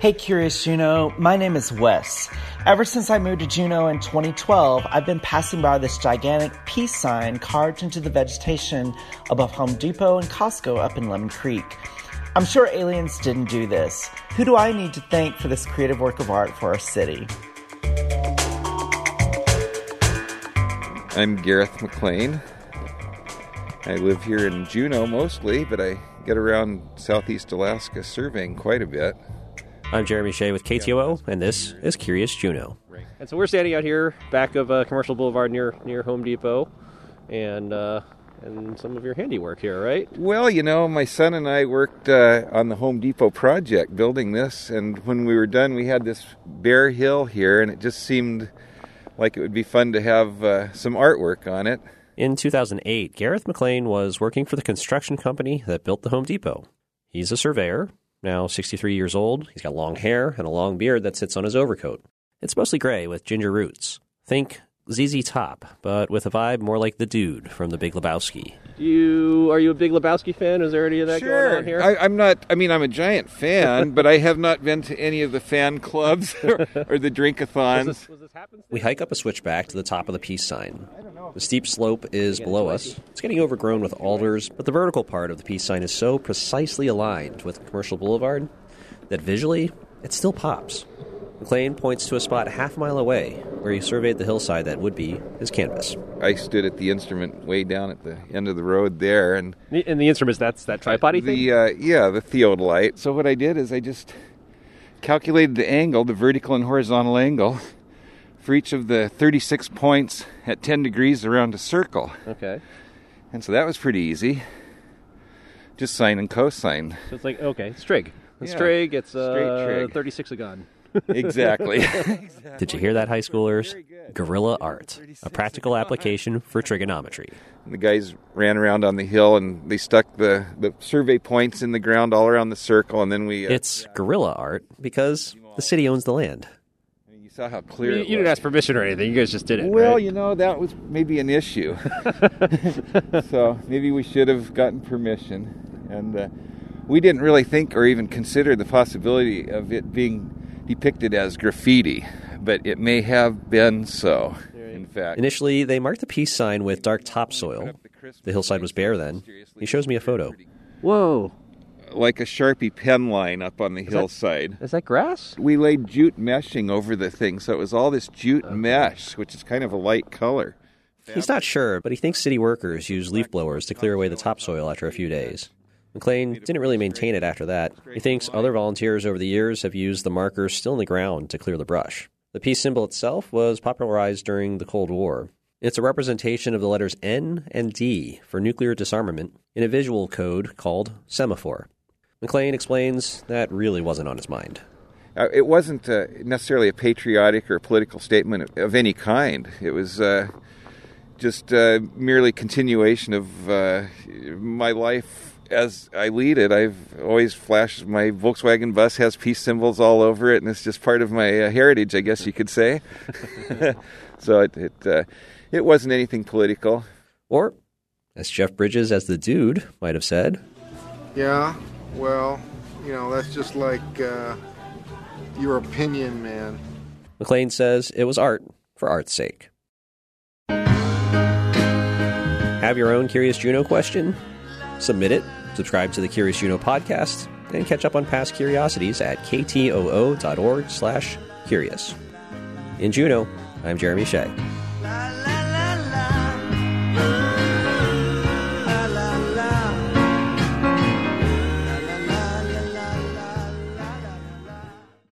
Hey, Curious Juneau, my name is Wes. Ever since I moved to Juneau in 2012, I've been passing by this gigantic peace sign carved into the vegetation above Home Depot and Costco up in Lemon Creek. I'm sure aliens didn't do this. Who do I need to thank for this creative work of art for our city? I'm Garrith McLean. I live here in Juneau mostly, but I get around southeast Alaska surveying quite a bit. I'm Jeremy Hsieh with KTOO, and this is Curious Juneau. And so we're standing out here back of uh, Commercial Boulevard near near Home Depot, and uh, and some of your handiwork here, right? Well, you know, my son and I worked uh, on the Home Depot project building this, and when we were done, we had this bare hill here, and it just seemed like it would be fun to have uh, some artwork on it. In 2008, Garrith McLean was working for the construction company that built the Home Depot. He's a surveyor, now 63 years old. He's got long hair and a long beard that sits on his overcoat. It's mostly gray with ginger roots. Think ZZ Top, but with a vibe more like the dude from The Big Lebowski. You are you a big Lebowski fan? Is there any of that sure. going on here? I, I'm not. I mean, I'm a giant fan, but I have not been to any of the fan clubs or, or the drinkathons. Was this, was this? We hike up a switchback to the top of the peace sign. The steep slope is below us. It's getting overgrown with alders, but the vertical part of the peace sign is so precisely aligned with Commercial Boulevard that visually it still pops. McLean points to a spot half a mile away where he surveyed the hillside that would be his canvas. I stood at the instrument way down at the end of the road there, and The- and the instruments that's that tripod thing. the uh, yeah the theodolite. So what I did is I just calculated the angle, the vertical and horizontal angle, for each of the 36 points at 10 degrees around a circle, okay, and so that was pretty easy. Just sine and cosine. so it's like okay, strig. A Yeah. strig. It's uh, Straight 36 a gun. Exactly. Did you hear that, high schoolers? Guerrilla art, a practical application for trigonometry. the guys ran around on the hill and they stuck the, the survey points in the ground all around the circle, and then we. Uh, It's guerrilla art because the city owns the land. you saw how clear. You, it you didn't ask permission or anything. You guys just did it. Well, right? you know, that was maybe an issue. so maybe we should have gotten permission. And uh, we didn't really think or even consider the possibility of it being depicted as graffiti, but it may have been so, in fact. Initially, they marked the peace sign with dark topsoil. The hillside was bare then. He shows me a photo. Whoa, Like a Sharpie pen line up on the hillside. is that grass? We laid jute meshing over the thing, so it was all this jute mesh, which is kind of a light color. He's not sure, but he thinks city workers use leaf blowers to clear away the topsoil after a few days. McLean didn't really maintain it after that. He thinks other volunteers over the years have used the markers still in the ground to clear the brush. The peace symbol itself was popularized during the Cold War. It's a representation of the letters N and D for nuclear disarmament in a visual code called semaphore. McLean explains that really wasn't on his mind. Uh, it wasn't uh, necessarily a patriotic or political statement of, of any kind. It was uh, just uh, merely continuation of uh, my life as I lead it. I've always flashed my Volkswagen bus has peace symbols all over it, and it's just part of my uh, heritage, I guess you could say. so it it, uh, it wasn't anything political. Or, as Jeff Bridges as the dude might have said, Yeah, well, you know, that's just like uh, your opinion, man. McLean says it was art for art's sake. Have your own Curious Juneau question? Submit it, subscribe to the Curious Juneau podcast, and catch up on past curiosities at ktoo.org slash curious. In Juneau, I'm Jeremy Hsieh.